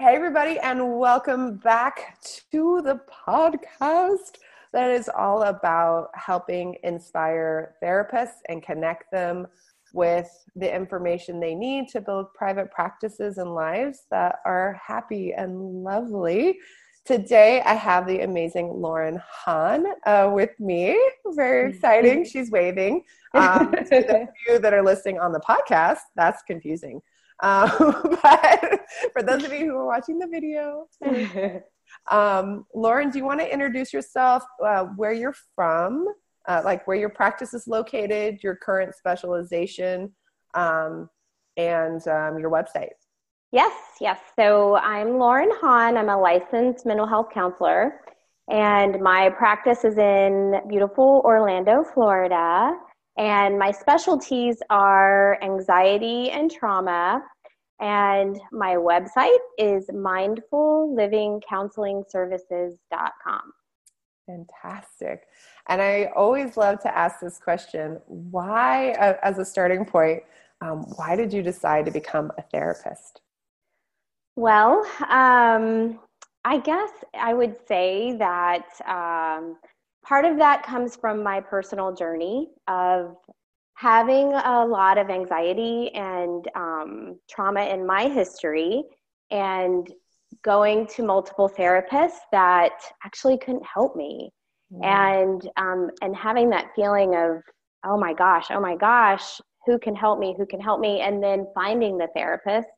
Hey, everybody, and welcome back to the podcast that is all about helping inspire therapists and connect them with the information they need to build private practices and lives that are happy and lovely. Today, I have the amazing Lauren Hahn uh, with me. Very exciting. She's waving. Um, to the few that are listening on the podcast, that's confusing. Um, but for those of you who are watching the video, um, Lauren, do you want to introduce yourself, uh, where you're from, uh, like where your practice is located, your current specialization, um, and um, your website? Yes, yes. So I'm Lauren Hahn. I'm a licensed mental health counselor, and my practice is in beautiful Orlando, Florida. And my specialties are anxiety and trauma. And my website is mindfullivingcounselingservices.com. Fantastic. And I always love to ask this question why, uh, as a starting point, um, why did you decide to become a therapist? Well, um, I guess I would say that um, part of that comes from my personal journey of having a lot of anxiety and um, trauma in my history and going to multiple therapists that actually couldn't help me. Mm. and um, and having that feeling of oh my gosh oh my gosh who can help me who can help me? And then finding the therapist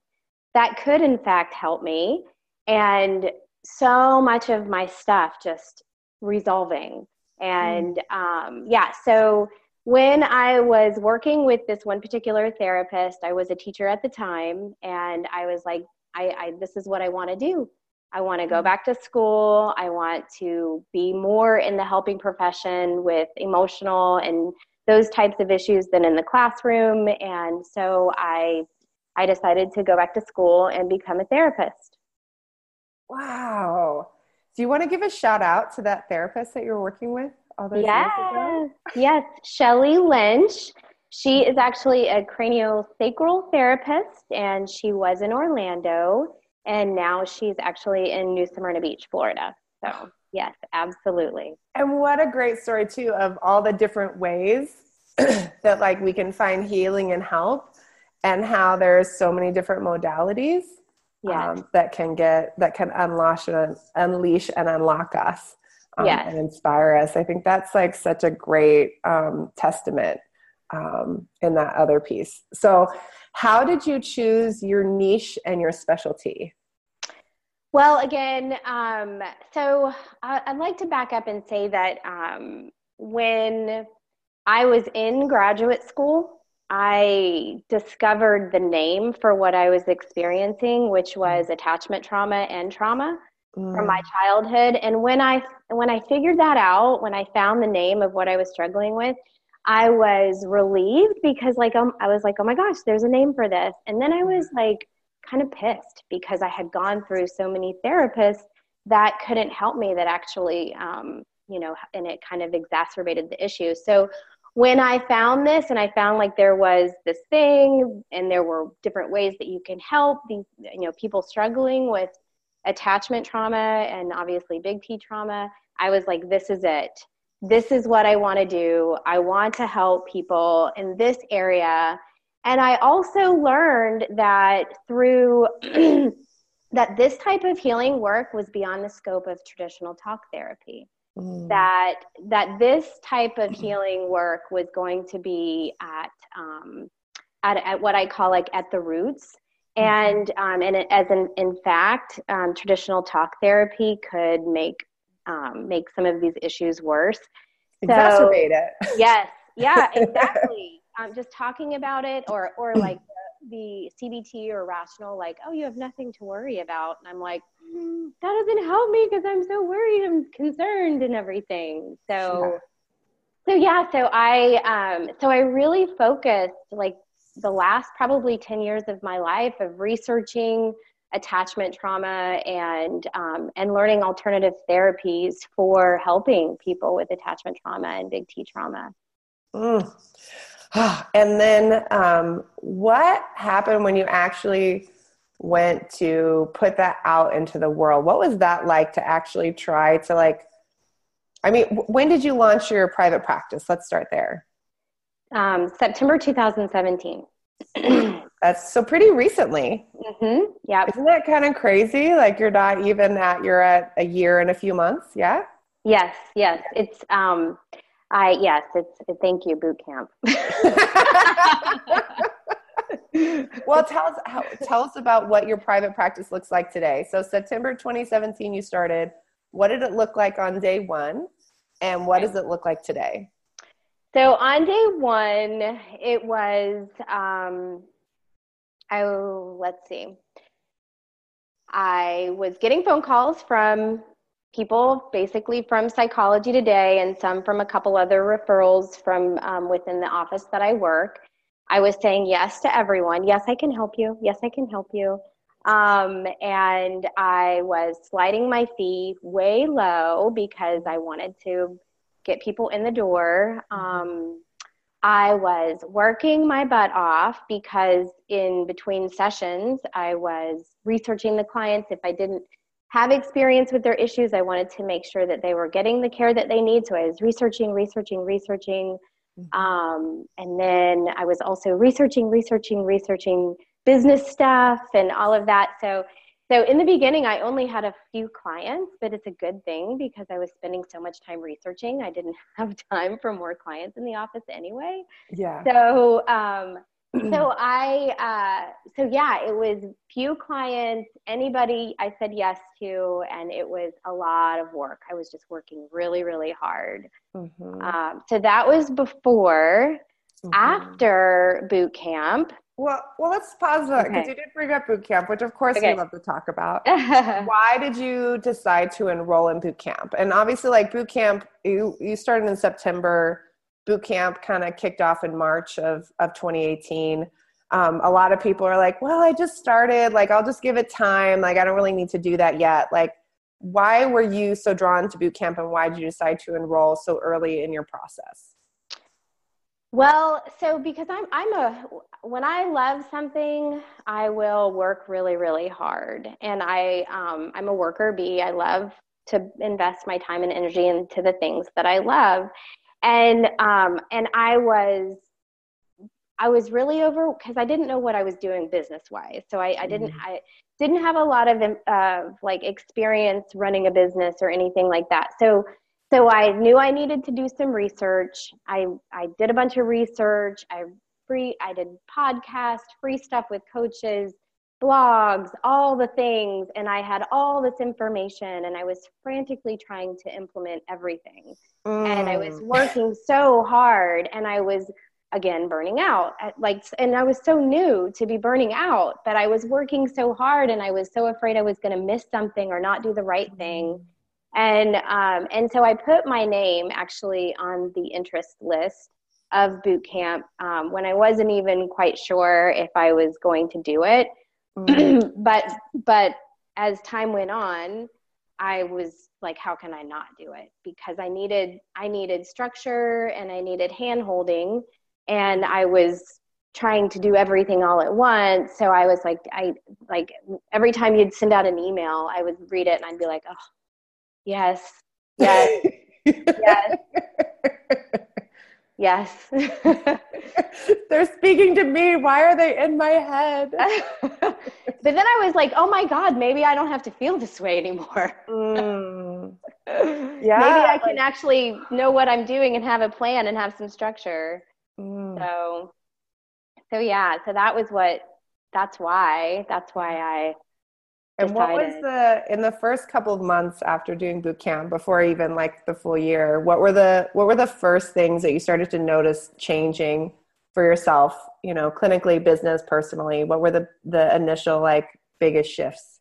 that could in fact help me. And so much of my stuff just resolving and mm. um, yeah, so when I was working with this one particular therapist, I was a teacher at the time, and I was like, I, I this is what I want to do. I want to go mm. back to school. I want to be more in the helping profession with emotional and those types of issues than in the classroom. And so I I decided to go back to school and become a therapist. Wow. Do you want to give a shout out to that therapist that you're working with all those yes. years ago? Yes, Shelly Lynch. She is actually a craniosacral therapist and she was in Orlando and now she's actually in New Smyrna Beach, Florida. So, yes, absolutely. And what a great story too of all the different ways that like we can find healing and help and how there's so many different modalities yes. um, that can get that can unleash and unleash and unlock us um, yes. and inspire us i think that's like such a great um, testament um, in that other piece so how did you choose your niche and your specialty well again um, so I, would like to back up and say that um, when i was in graduate school I discovered the name for what I was experiencing, which mm. was attachment trauma and trauma mm. from my childhood. And when I when I figured that out, when I found the name of what I was struggling with, I was relieved because like um, I was like, oh my gosh, there's a name for this. And then I was mm. like kind of pissed because I had gone through so many therapists that couldn't help me that actually um, you know and it kind of exacerbated the issue so when I found this and I found like there was this thing and there were different ways that you can help these, you know, people struggling with attachment trauma and obviously big T trauma, I was like, this is it. This is what I want to do. I want to help people in this area. And I also learned that through that this type of healing work was beyond the scope of traditional talk therapy. Mm. that that this type of healing work was going to be at um, at, at what I call like at the roots. Mm-hmm. And um, and it, as in in fact, um, traditional talk therapy could make um, make some of these issues worse. Exacerbate it. yes, yeah, exactly. um, just talking about it, or or like the CBT or rational, like, oh, you have nothing to worry about. And I'm like, mm, that doesn't help me because I'm so worried and concerned and everything. So, yeah. so yeah, so I, um, so I really focused like the last probably 10 years of my life of researching attachment trauma and um, and learning alternative therapies for helping people with attachment trauma and big T trauma. Mm. and then um, what happened when you actually went to put that out into the world. What was that like to actually try to like I mean, when did you launch your private practice? Let's start there. Um, September 2017. That's so pretty recently. Mm-hmm. Yeah. Isn't that kind of crazy? Like you're not even at you're at a year and a few months. Yeah. Yes. Yes. It's um, I yes. It's thank you boot camp. well, tell us how, tell us about what your private practice looks like today. So September 2017, you started. What did it look like on day one, and what does it look like today? So on day one, it was um, I let's see. I was getting phone calls from people basically from Psychology Today and some from a couple other referrals from um, within the office that I work. I was saying yes to everyone. Yes, I can help you. Yes, I can help you. Um, and I was sliding my fee way low because I wanted to get people in the door. Um, I was working my butt off because in between sessions, I was researching the clients. If I didn't have experience with their issues, I wanted to make sure that they were getting the care that they need. So I was researching, researching, researching. Mm-hmm. Um, and then I was also researching, researching, researching business stuff and all of that. So so in the beginning, I only had a few clients, but it's a good thing because I was spending so much time researching. I didn't have time for more clients in the office anyway. Yeah. So, um, so I, uh, so yeah, it was few clients, anybody I said yes to, and it was a lot of work. I was just working really, really hard. Mm-hmm. Um, so that was before. Mm-hmm. After boot camp, well, well, let's pause that because okay. you did bring up boot camp, which of course okay. we love to talk about. Why did you decide to enroll in boot camp? And obviously, like boot camp, you you started in September. Boot camp kind of kicked off in March of of 2018. Um, a lot of people are like, "Well, I just started. Like, I'll just give it time. Like, I don't really need to do that yet." Like, why were you so drawn to boot camp, and why did you decide to enroll so early in your process? Well, so because I'm I'm a when I love something, I will work really really hard, and I um, I'm a worker bee. I love to invest my time and energy into the things that I love, and um, and I was I was really over because I didn't know what I was doing business wise. So I, I didn't mm-hmm. I didn't have a lot of uh, like experience running a business or anything like that. So so I knew I needed to do some research. I, I did a bunch of research. I free I did podcast, free stuff with coaches, blogs, all the things, and I had all this information and I was frantically trying to implement everything. Mm. And I was mm. working so hard and I was again burning out like and i was so new to be burning out but i was working so hard and i was so afraid i was going to miss something or not do the right thing mm and um, and so I put my name actually on the interest list of boot camp um, when I wasn't even quite sure if I was going to do it. Mm-hmm. but but as time went on, I was like, how can I not do it? Because I needed I needed structure and I needed hand holding, and I was trying to do everything all at once. So I was like, I like every time you'd send out an email, I would read it and I'd be like, oh Yes. Yes. yes. Yes. They're speaking to me. Why are they in my head? but then I was like, oh my God, maybe I don't have to feel this way anymore. Mm. Yeah. Maybe I can actually know what I'm doing and have a plan and have some structure. Mm. So, so yeah, so that was what, that's why, that's why I and what was the in the first couple of months after doing boot camp, before even like the full year? What were the what were the first things that you started to notice changing for yourself? You know, clinically, business, personally. What were the the initial like biggest shifts?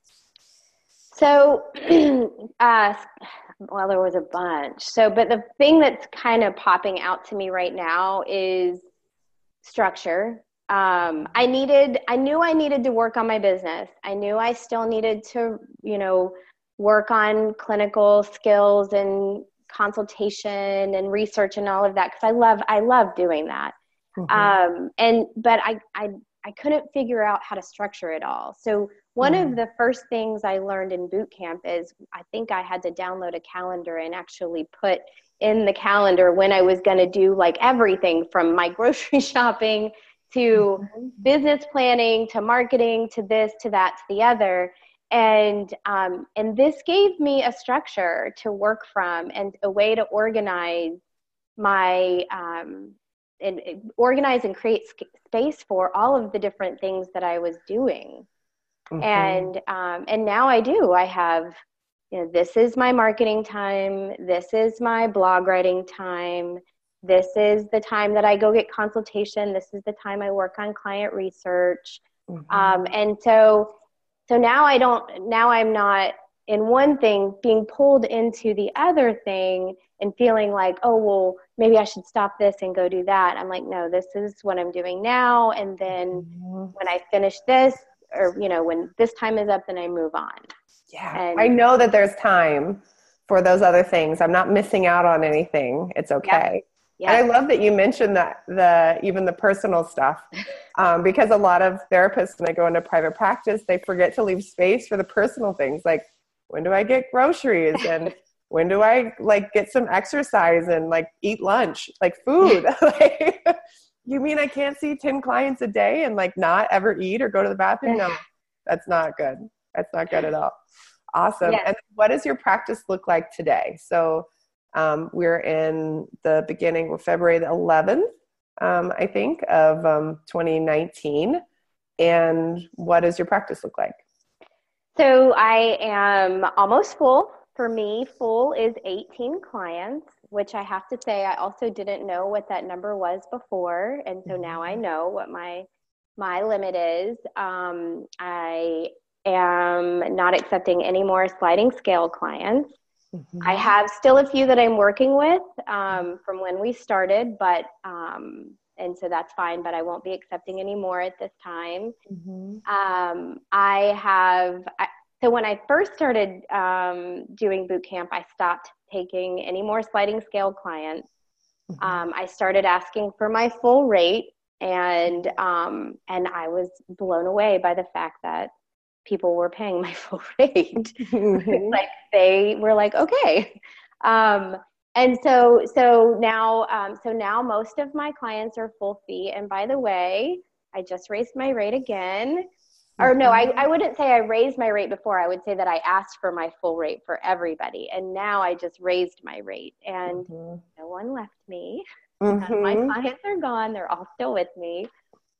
So, uh, well, there was a bunch. So, but the thing that's kind of popping out to me right now is structure um, I needed, I knew I needed to work on my business. I knew I still needed to, you know, work on clinical skills and consultation and research and all of that because I love, I love doing that. Mm-hmm. Um, and but I, I, I couldn't figure out how to structure it all. So one mm. of the first things I learned in boot camp is I think I had to download a calendar and actually put in the calendar when I was going to do like everything from my grocery shopping to mm-hmm. business planning to marketing to this to that to the other and um, and this gave me a structure to work from and a way to organize my um, and organize and create space for all of the different things that I was doing. Mm-hmm. And um, and now I do. I have you know this is my marketing time. This is my blog writing time. This is the time that I go get consultation. This is the time I work on client research. Mm-hmm. Um, and so so now I don't, now I'm not in one thing being pulled into the other thing and feeling like, oh, well, maybe I should stop this and go do that. I'm like, no, this is what I'm doing now. And then mm-hmm. when I finish this, or, you know, when this time is up, then I move on. Yeah. And, I know that there's time for those other things. I'm not missing out on anything. It's okay. Yep. Yeah. And I love that you mentioned that the even the personal stuff, um, because a lot of therapists when they go into private practice, they forget to leave space for the personal things like when do I get groceries and when do I like get some exercise and like eat lunch, like food. like, you mean I can't see ten clients a day and like not ever eat or go to the bathroom? No, that's not good. That's not good at all. Awesome. And what does your practice look like today? So um, we're in the beginning of February the 11th, um, I think, of um, 2019. And what does your practice look like? So I am almost full. For me, full is 18 clients, which I have to say, I also didn't know what that number was before. And so now I mm-hmm. know what my my limit is. Um, I am not accepting any more sliding scale clients. Mm-hmm. I have still a few that I'm working with um, from when we started, but um, and so that's fine. But I won't be accepting any more at this time. Mm-hmm. Um, I have I, so when I first started um, doing boot camp, I stopped taking any more sliding scale clients. Mm-hmm. Um, I started asking for my full rate, and um, and I was blown away by the fact that people were paying my full rate. Mm-hmm. like they were like, okay. Um, and so so now um, so now most of my clients are full fee. And by the way, I just raised my rate again. Or no, I, I wouldn't say I raised my rate before. I would say that I asked for my full rate for everybody. And now I just raised my rate. And mm-hmm. no one left me. Mm-hmm. My clients are gone. They're all still with me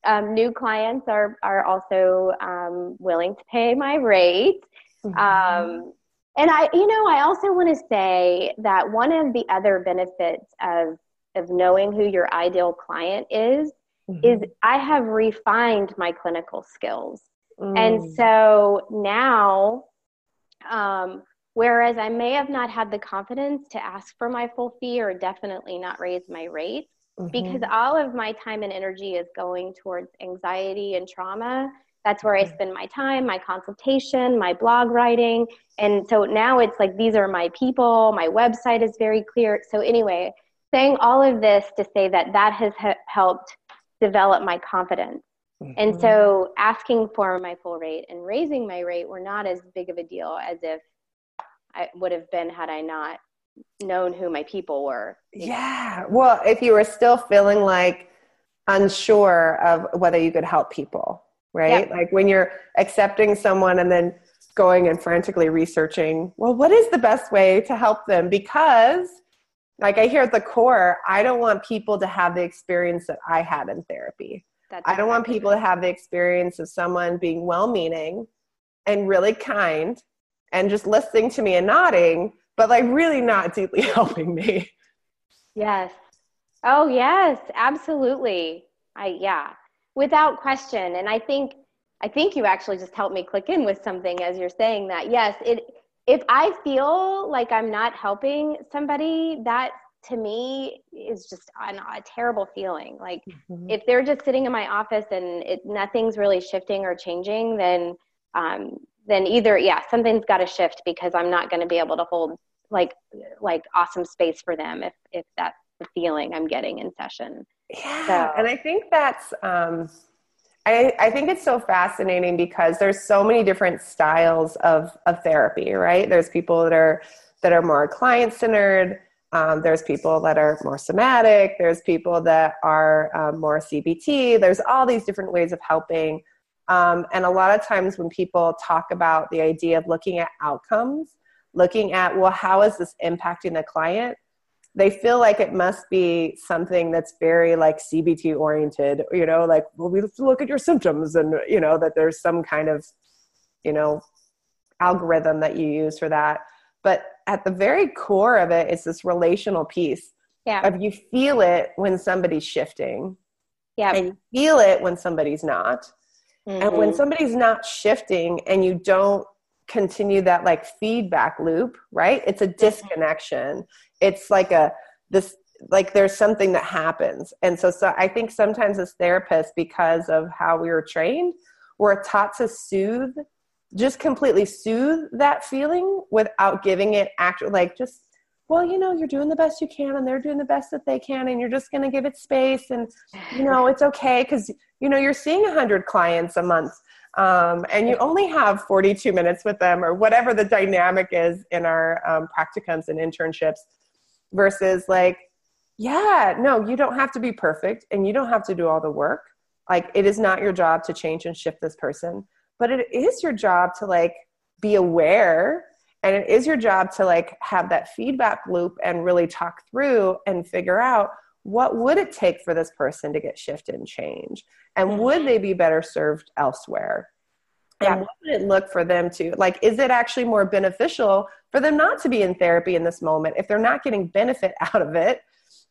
um, new clients are are also um, willing to pay my rate. Mm-hmm. Um, and I, you know, I also want to say that one of the other benefits of of knowing who your ideal client is mm-hmm. is I have refined my clinical skills, mm. and so now. Um, whereas I may have not had the confidence to ask for my full fee or definitely not raise my rate, mm-hmm. because all of my time and energy is going towards anxiety and trauma. That's where I mm-hmm. spend my time, my consultation, my blog writing. And so now it's like these are my people, my website is very clear. So, anyway, saying all of this to say that that has helped develop my confidence. Mm-hmm. And so asking for my full rate and raising my rate were not as big of a deal as if I would have been had I not known who my people were. Yeah. Well, if you were still feeling like unsure of whether you could help people, right? Yep. Like when you're accepting someone and then going and frantically researching, well, what is the best way to help them? Because, like I hear at the core, I don't want people to have the experience that I had in therapy. That's I don't want people to have the experience of someone being well meaning and really kind and just listening to me and nodding but like really not deeply helping me. Yes. Oh, yes, absolutely. I, yeah, without question. And I think, I think you actually just helped me click in with something as you're saying that. Yes, it, if I feel like I'm not helping somebody, that to me is just a, a terrible feeling. Like mm-hmm. if they're just sitting in my office and it, nothing's really shifting or changing, then um, then either yeah something's got to shift because I'm not going to be able to hold like like awesome space for them if if that's the feeling I'm getting in session. Yeah, so. and I think that's um, I, I think it's so fascinating because there's so many different styles of, of therapy, right? There's people that are that are more client centered. Um, there's people that are more somatic. There's people that are um, more CBT. There's all these different ways of helping. Um, and a lot of times when people talk about the idea of looking at outcomes, looking at, well, how is this impacting the client? They feel like it must be something that's very like CBT oriented, you know, like, well, we look at your symptoms and, you know, that there's some kind of, you know, algorithm that you use for that. But at the very core of it is this relational piece. Yeah. Of you feel it when somebody's shifting. Yeah. And you feel it when somebody's not. Mm-hmm. And when mm-hmm. somebody's not shifting and you don't continue that like feedback loop, right? It's a mm-hmm. disconnection. It's like a this like there's something that happens. And so so I think sometimes as therapists because of how we were trained, we're taught to soothe just completely soothe that feeling without giving it actual like just well you know you're doing the best you can and they're doing the best that they can and you're just going to give it space and you know it's okay because you know you're seeing 100 clients a month um, and you only have 42 minutes with them or whatever the dynamic is in our um, practicums and internships versus like yeah no you don't have to be perfect and you don't have to do all the work. Like it is not your job to change and shift this person but it is your job to like be aware and it is your job to like have that feedback loop and really talk through and figure out what would it take for this person to get shifted and change and would they be better served elsewhere yeah. and what would it look for them to like is it actually more beneficial for them not to be in therapy in this moment if they're not getting benefit out of it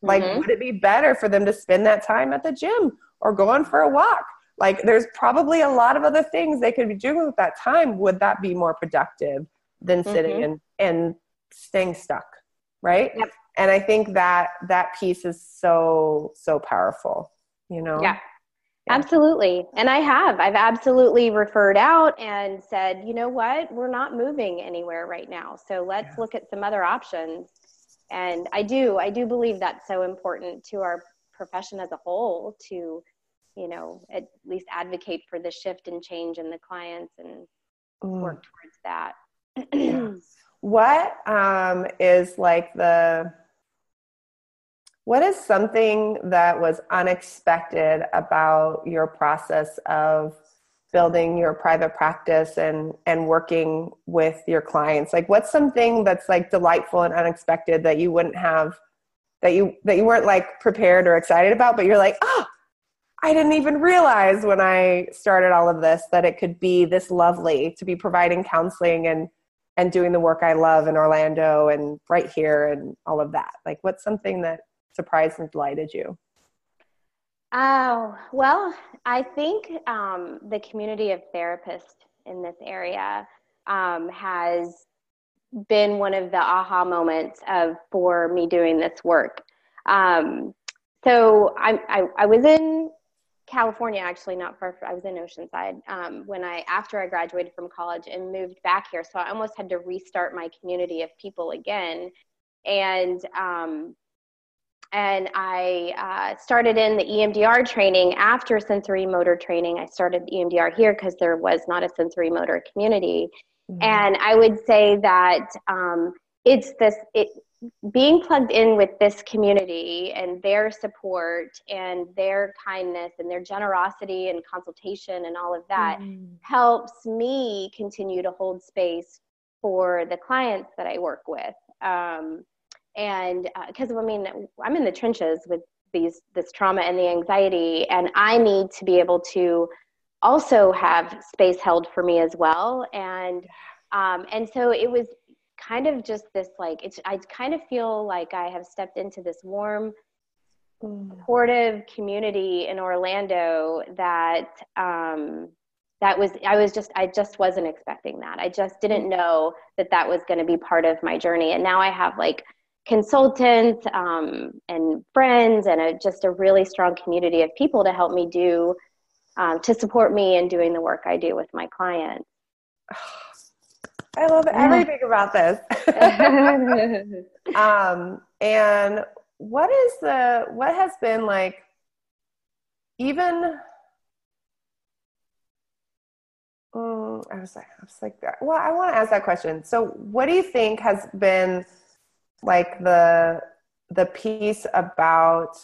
like mm-hmm. would it be better for them to spend that time at the gym or going for a walk like there's probably a lot of other things they could be doing with that time would that be more productive than sitting mm-hmm. and and staying stuck right yep. And i think that that piece is so so powerful you know? Yeah. yeah. Absolutely. And i have. I've absolutely referred out and said you know what? We're not moving anywhere right now. So let's yeah. look at some other options. And i do i do believe that's so important to our profession as a whole to you know at least advocate for the shift and change in the clients and mm. work towards that. What um, is like the what is something that was unexpected about your process of building your private practice and and working with your clients like what's something that's like delightful and unexpected that you wouldn't have that you that you weren't like prepared or excited about but you're like oh I didn't even realize when I started all of this that it could be this lovely to be providing counseling and and doing the work I love in Orlando and right here and all of that. Like what's something that surprised and delighted you? Oh, well, I think um, the community of therapists in this area um, has been one of the aha moments of for me doing this work. Um, so I, I, I was in California, actually, not far. From, I was in Oceanside um, when I after I graduated from college and moved back here. So I almost had to restart my community of people again, and um, and I uh, started in the EMDR training after sensorimotor training. I started EMDR here because there was not a sensorimotor community, mm-hmm. and I would say that um, it's this. It being plugged in with this community and their support and their kindness and their generosity and consultation and all of that mm. helps me continue to hold space for the clients that I work with. Um, and because uh, I mean, I'm in the trenches with these this trauma and the anxiety, and I need to be able to also have space held for me as well. And um, and so it was kind of just this like it's i kind of feel like i have stepped into this warm supportive community in orlando that um that was i was just i just wasn't expecting that i just didn't mm. know that that was going to be part of my journey and now i have like consultants um, and friends and a, just a really strong community of people to help me do um, to support me in doing the work i do with my clients I love everything about this. um, and what is the what has been like even Mm, I was like, I was like, well, I want to ask that question. So, what do you think has been like the the piece about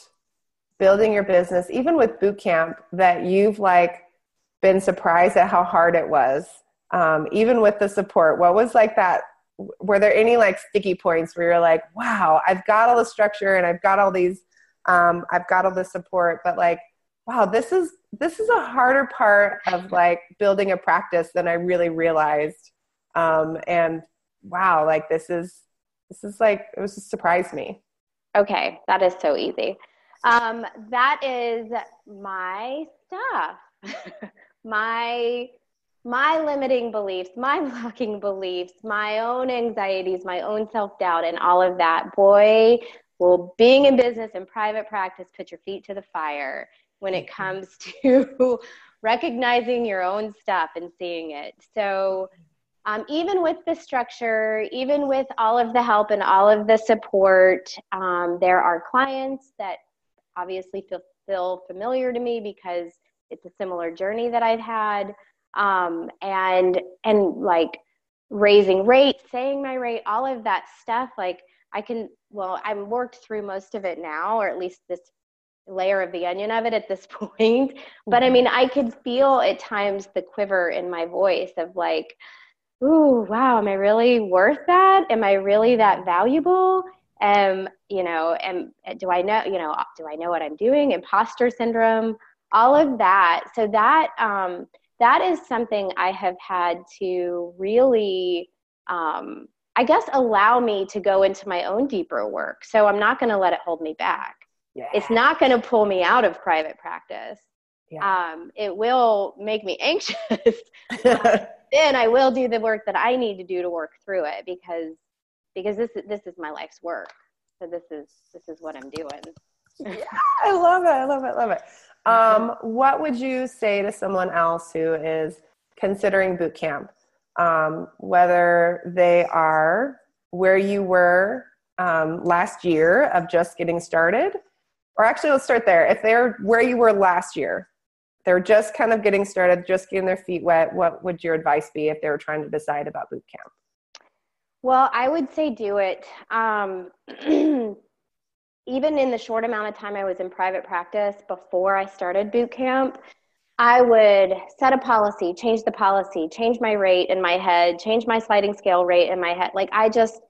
building your business, even with boot camp, that you've like been surprised at how hard it was, um, even with the support? What was like that? Were there any like sticky points where you're like, wow, I've got all the structure and I've got all these, um, I've got all the support, but like, wow, this is this is a harder part of like building a practice than I really realized. Um, and wow, like this is this is like it was just surprised me. Okay, that is so easy. Um, that is my stuff. my my limiting beliefs, my blocking beliefs, my own anxieties, my own self doubt, and all of that. Boy, well being in business and private practice put your feet to the fire when it comes to recognizing your own stuff and seeing it. So, um, even with the structure, even with all of the help and all of the support, um, there are clients that obviously feel, feel familiar to me because it's a similar journey that I've had. Um, and and like raising rate, saying my rate, all of that stuff. Like I can, well, I'm worked through most of it now, or at least this layer of the onion of it at this point. But I mm-hmm. mean, I could feel at times the quiver in my voice of like, ooh, wow, am I really worth that? Am I really that valuable? Um, you know, and do I know, you know, do I know what I'm doing? Imposter syndrome, all of that. So that um, that is something I have had to really um, I guess allow me to go into my own deeper work. So I'm not going to let it hold me back. Yeah. It's not going to pull me out of private practice. Yeah. Um, it will make me anxious. then I will do the work that I need to do to work through it because because this this is my life's work. So this is this is what I'm doing. yeah, I love it. I love it. Love it. Um, what would you say to someone else who is considering boot camp? Um, whether they are where you were um, last year of just getting started, or actually let's start there if they're where you were last year they're just kind of getting started just getting their feet wet. What would your advice be if they were trying to decide about boot camp? Well i would say do it um, even in the short amount of time i was in private practice before i started boot camp i would set a policy change the policy change my rate in my head change my sliding scale rate in my head. Like i just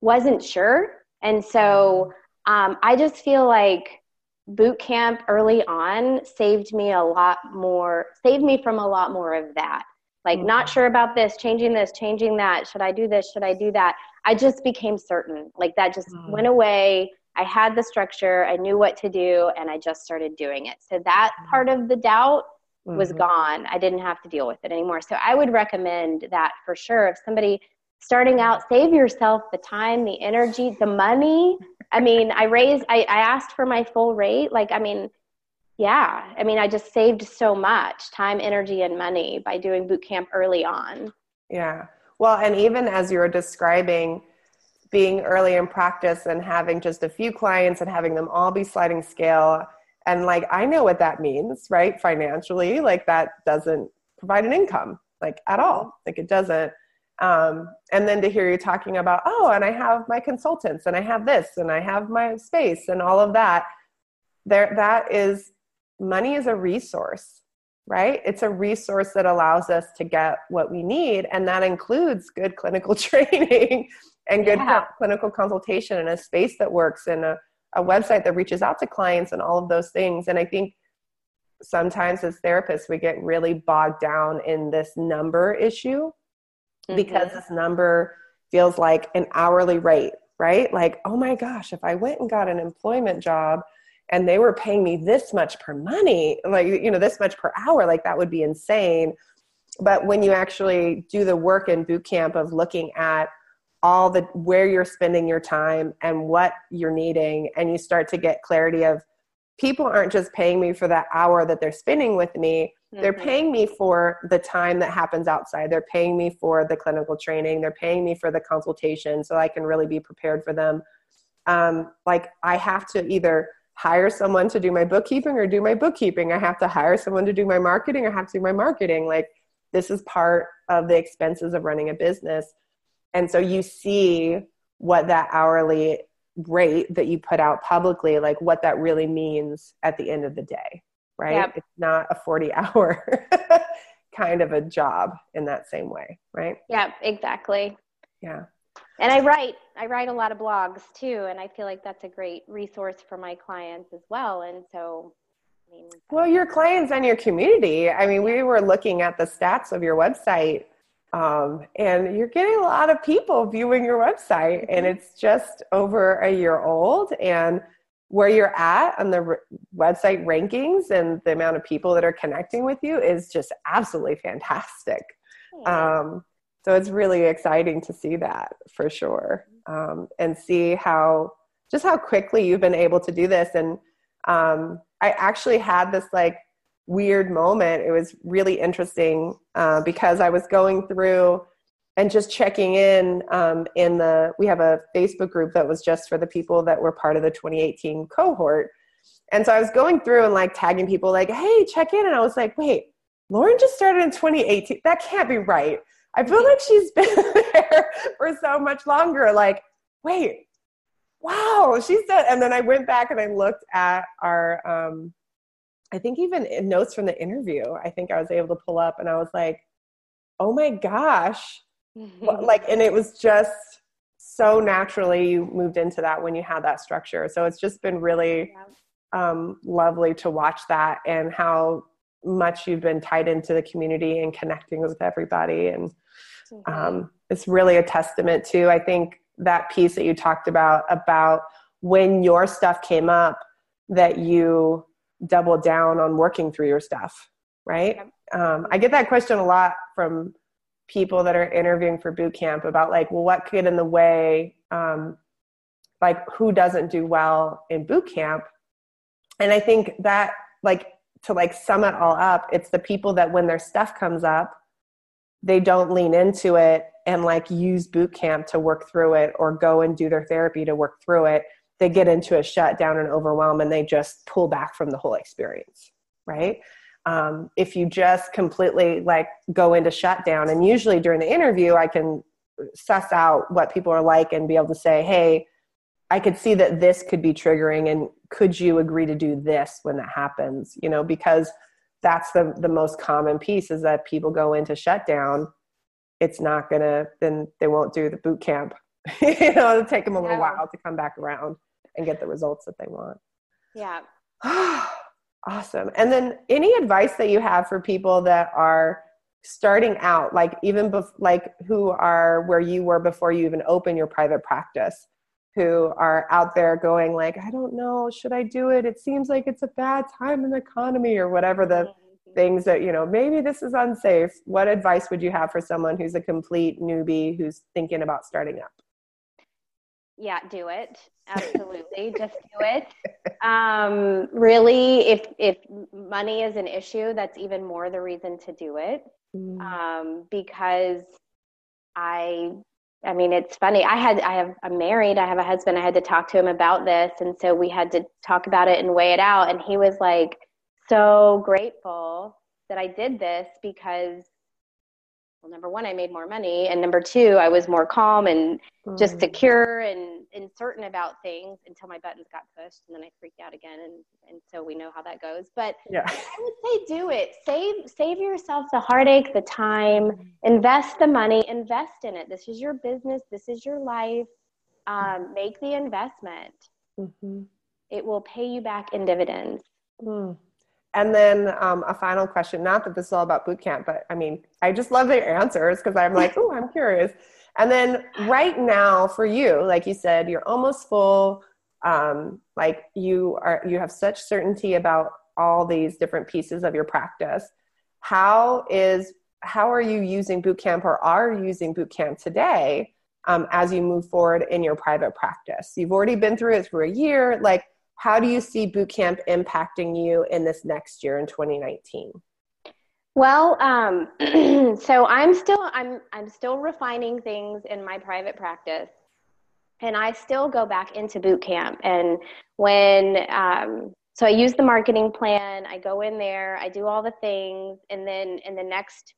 wasn't sure. And so mm-hmm. um, i just feel like boot camp early on saved me a lot more saved me from a lot more of that. Like mm-hmm. not sure about this changing this changing that. Should i do this? Should i do that? I just became certain. Like that just mm-hmm. went away. I had the structure. I knew what to do and i just started doing it. So that mm-hmm. part of the doubt was mm-hmm. gone. I didn't have to deal with it anymore. So i would recommend that for sure. If somebody starting out save yourself the time the energy the money I mean, I raised, I, I asked for my full rate. Like, I mean, yeah, I mean, I just saved so much time, energy, and money by doing boot camp early on. Yeah. Well, and even as you were describing being early in practice and having just a few clients and having them all be sliding scale, and like, I know what that means, right? Financially, like, that doesn't provide an income, like, at all. Like, it doesn't. Um, and then to hear you talking about, oh, and I have my consultants and I have this and I have my space and all of that, there that is money is a resource, right? It's a resource that allows us to get what we need, and that includes good clinical training and good yeah. clinical consultation and a space that works and a, a website that reaches out to clients and all of those things. And I think sometimes as therapists we get really bogged down in this number issue mm-hmm. because this number feels like an hourly rate, right? Like, oh my gosh, if I went and got an employment job and they were paying me this much per money, like, you know, this much per hour, like that would be insane. But when you actually do the work in boot camp of looking at all the where you're spending your time and what you're needing, and you start to get clarity of people aren't just paying me for that hour that they're spending with me mm-hmm. they're paying me for the time that happens outside. They're paying me for the clinical training. They're paying me for the consultation so i can really be prepared for them. Um, like i have to either hire someone to do my bookkeeping or do my bookkeeping. I have to hire someone to do my marketing or have to do my marketing. Like this is part of the expenses of running a business. And so you see what that hourly rate that you put out publicly like what that really means at the end of the day right? Yep. it's not a 40 hour kind of a job in that same way right? Yeah exactly. Yeah. And i write i write a lot of blogs too and i feel like that's a great resource for my clients as well and so I mean, well your clients and your community i mean we were looking at the stats of your website um, and you're getting a lot of people viewing your website and mm-hmm. it's just over a year old and where you're at on the website rankings and the amount of people that are connecting with you is just absolutely fantastic. Um, so it's really exciting to see that for sure. Um, and see how just how quickly you've been able to do this. And um, i actually had this like weird moment. It was really interesting uh, because I was going through and just checking in um, in the we have a Facebook group that was just for the people that were part of the 2018 cohort. And so I was going through and like tagging people like, "Hey, check in." And I was like, "Wait, Lauren just started in 2018. That can't be right. I feel like she's been there for so much longer. Like, wait, wow, she's done." And then I went back and I looked at our um, I think even notes from the interview, I think I was able to pull up and I was like, oh my gosh. Like, and it was just so naturally you moved into that when you had that structure. So it's just been really um, lovely to watch that and how much you've been tied into the community and connecting with everybody. And um, it's really a testament to, I think, that piece that you talked about, about when your stuff came up, that you double down on working through your stuff, right? Um, I get that question a lot from people that are interviewing for boot camp about like, well, what could in the way, um, like who doesn't do well in boot camp? And I think that like to like sum it all up, it's the people that when their stuff comes up, they don't lean into it and like use boot camp to work through it or go and do their therapy to work through it they get into a shutdown and overwhelm and they just pull back from the whole experience right um, if you just completely like go into shutdown and usually during the interview i can suss out what people are like and be able to say hey i could see that this could be triggering and could you agree to do this when that happens you know because that's the the most common piece is that people go into shutdown it's not gonna then they won't do the boot camp you know it'll take them a little yeah. while to come back around and get the results that they want. Yeah. awesome. And then any advice that you have for people that are starting out, like even bef- like who are where you were before you even open your private practice, who are out there going like, I don't know, should I do it? It seems like it's a bad time in the economy or whatever the mm-hmm. things that, you know, maybe this is unsafe. What advice would you have for someone who's a complete newbie who's thinking about starting up? Yeah do it. Absolutely. Just do it. Um, really if if money is an issue that's even more the reason to do it. Mm. um, because i i mean it's funny. I had i have i'm married. I have a husband. I had to talk to him about this. And so we had to talk about it and weigh it out. And he was like so grateful that i did this because well number one i made more money and number two i was more calm and mm. just secure and, and certain about things until my buttons got pushed and then i freaked out again and, and so we know how that goes but yeah. i would say do it save save yourself the heartache the time invest the money invest in it this is your business this is your life um, make the investment mm-hmm. it will pay you back in dividends mm. And then um, a final question, not that this is all about boot camp, but I mean, I just love the answers because I'm like, oh, I'm curious. And then right now for you, like you said, you're almost full. Um, like you are, you have such certainty about all these different pieces of your practice. How is, how are you using boot camp or are using boot camp today um, as you move forward in your private practice? You've already been through it for a year. Like, how do you see boot camp impacting you in this next year in 2019 well um, so i'm still i'm i'm still refining things in my private practice. And i still go back into boot camp. And when um, so i use the marketing plan i go in there i do all the things. And then in the next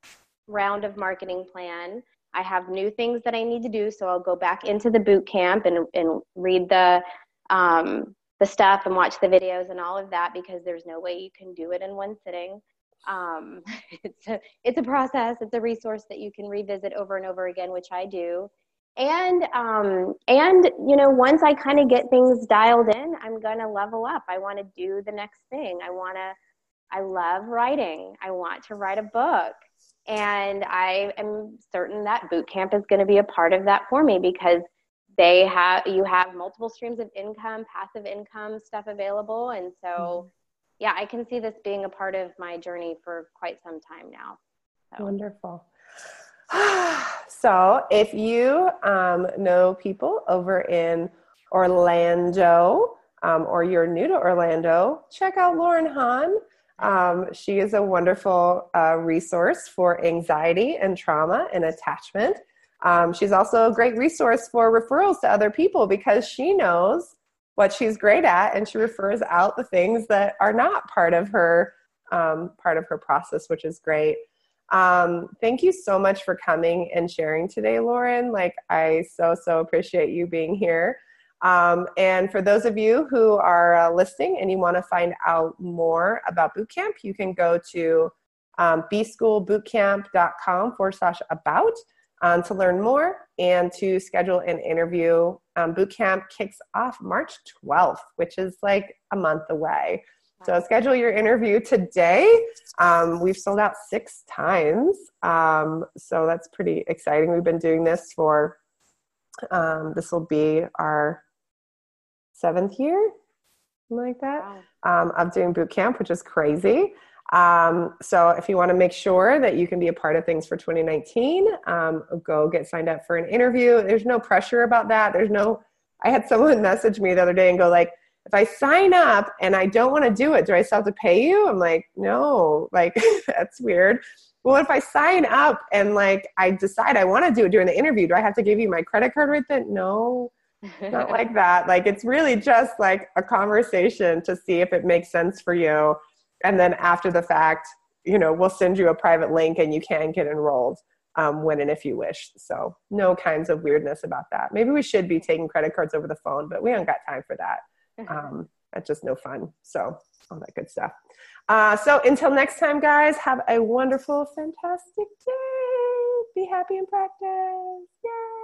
round of marketing plan. I have new things that I need to do, so I'll go back into the boot camp and, and read the um, the stuff and watch the videos and all of that because there's no way you can do it in one sitting. Um, it's a it's a process. It's a resource that you can revisit over and over again, which I do. And um, and you know, once I kind of get things dialed in, I'm gonna level up. I want to do the next thing. I want to. I love writing. I want to write a book. And I am certain that boot camp is going to be a part of that for me because they have you have multiple streams of income, passive income stuff available, and so mm-hmm. yeah, I can see this being a part of my journey for quite some time now. So. Wonderful. so, if you um, know people over in Orlando um, or you're new to Orlando, check out Lauren Hahn. Um, she is a wonderful uh, resource for anxiety and trauma and attachment. Um, she's also a great resource for referrals to other people because she knows what she's great at and she refers out the things that are not part of her um, part of her process, which is great. Um, thank you so much for coming and sharing today, Lauren. Like, I so, so appreciate you being here. Um, and for those of you who are uh, listening and you want to find out more about bootcamp, you can go to um, bschoolbootcamp.com forward slash about um, to learn more and to schedule an interview. Um, bootcamp kicks off March 12th, which is like a month away. So schedule your interview today. Um, we've sold out six times. Um, so that's pretty exciting. We've been doing this for, um, this will be our seventh year, something like that, wow. Um, of doing boot camp, which is crazy. Um, so if you want to make sure that you can be a part of things for 2019, um, go get signed up for an interview. There's no pressure about that. There's no, I had someone message me the other day and go like, if I sign up and I don't want to do it, do I still have to pay you? I'm like, no, like that's weird. Well, if I sign up and like I decide I want to do it during the interview, do I have to give you my credit card right then? No, not like that. Like it's really just like a conversation to see if it makes sense for you. And then after the fact, you know, we'll send you a private link and you can get enrolled um, when and if you wish. So no kinds of weirdness about that. Maybe we should be taking credit cards over the phone, but we don't got time for that. Um, that's just no fun. So all that good stuff. Uh, so until next time, guys, have a wonderful, fantastic day. Be happy in practice. Yay!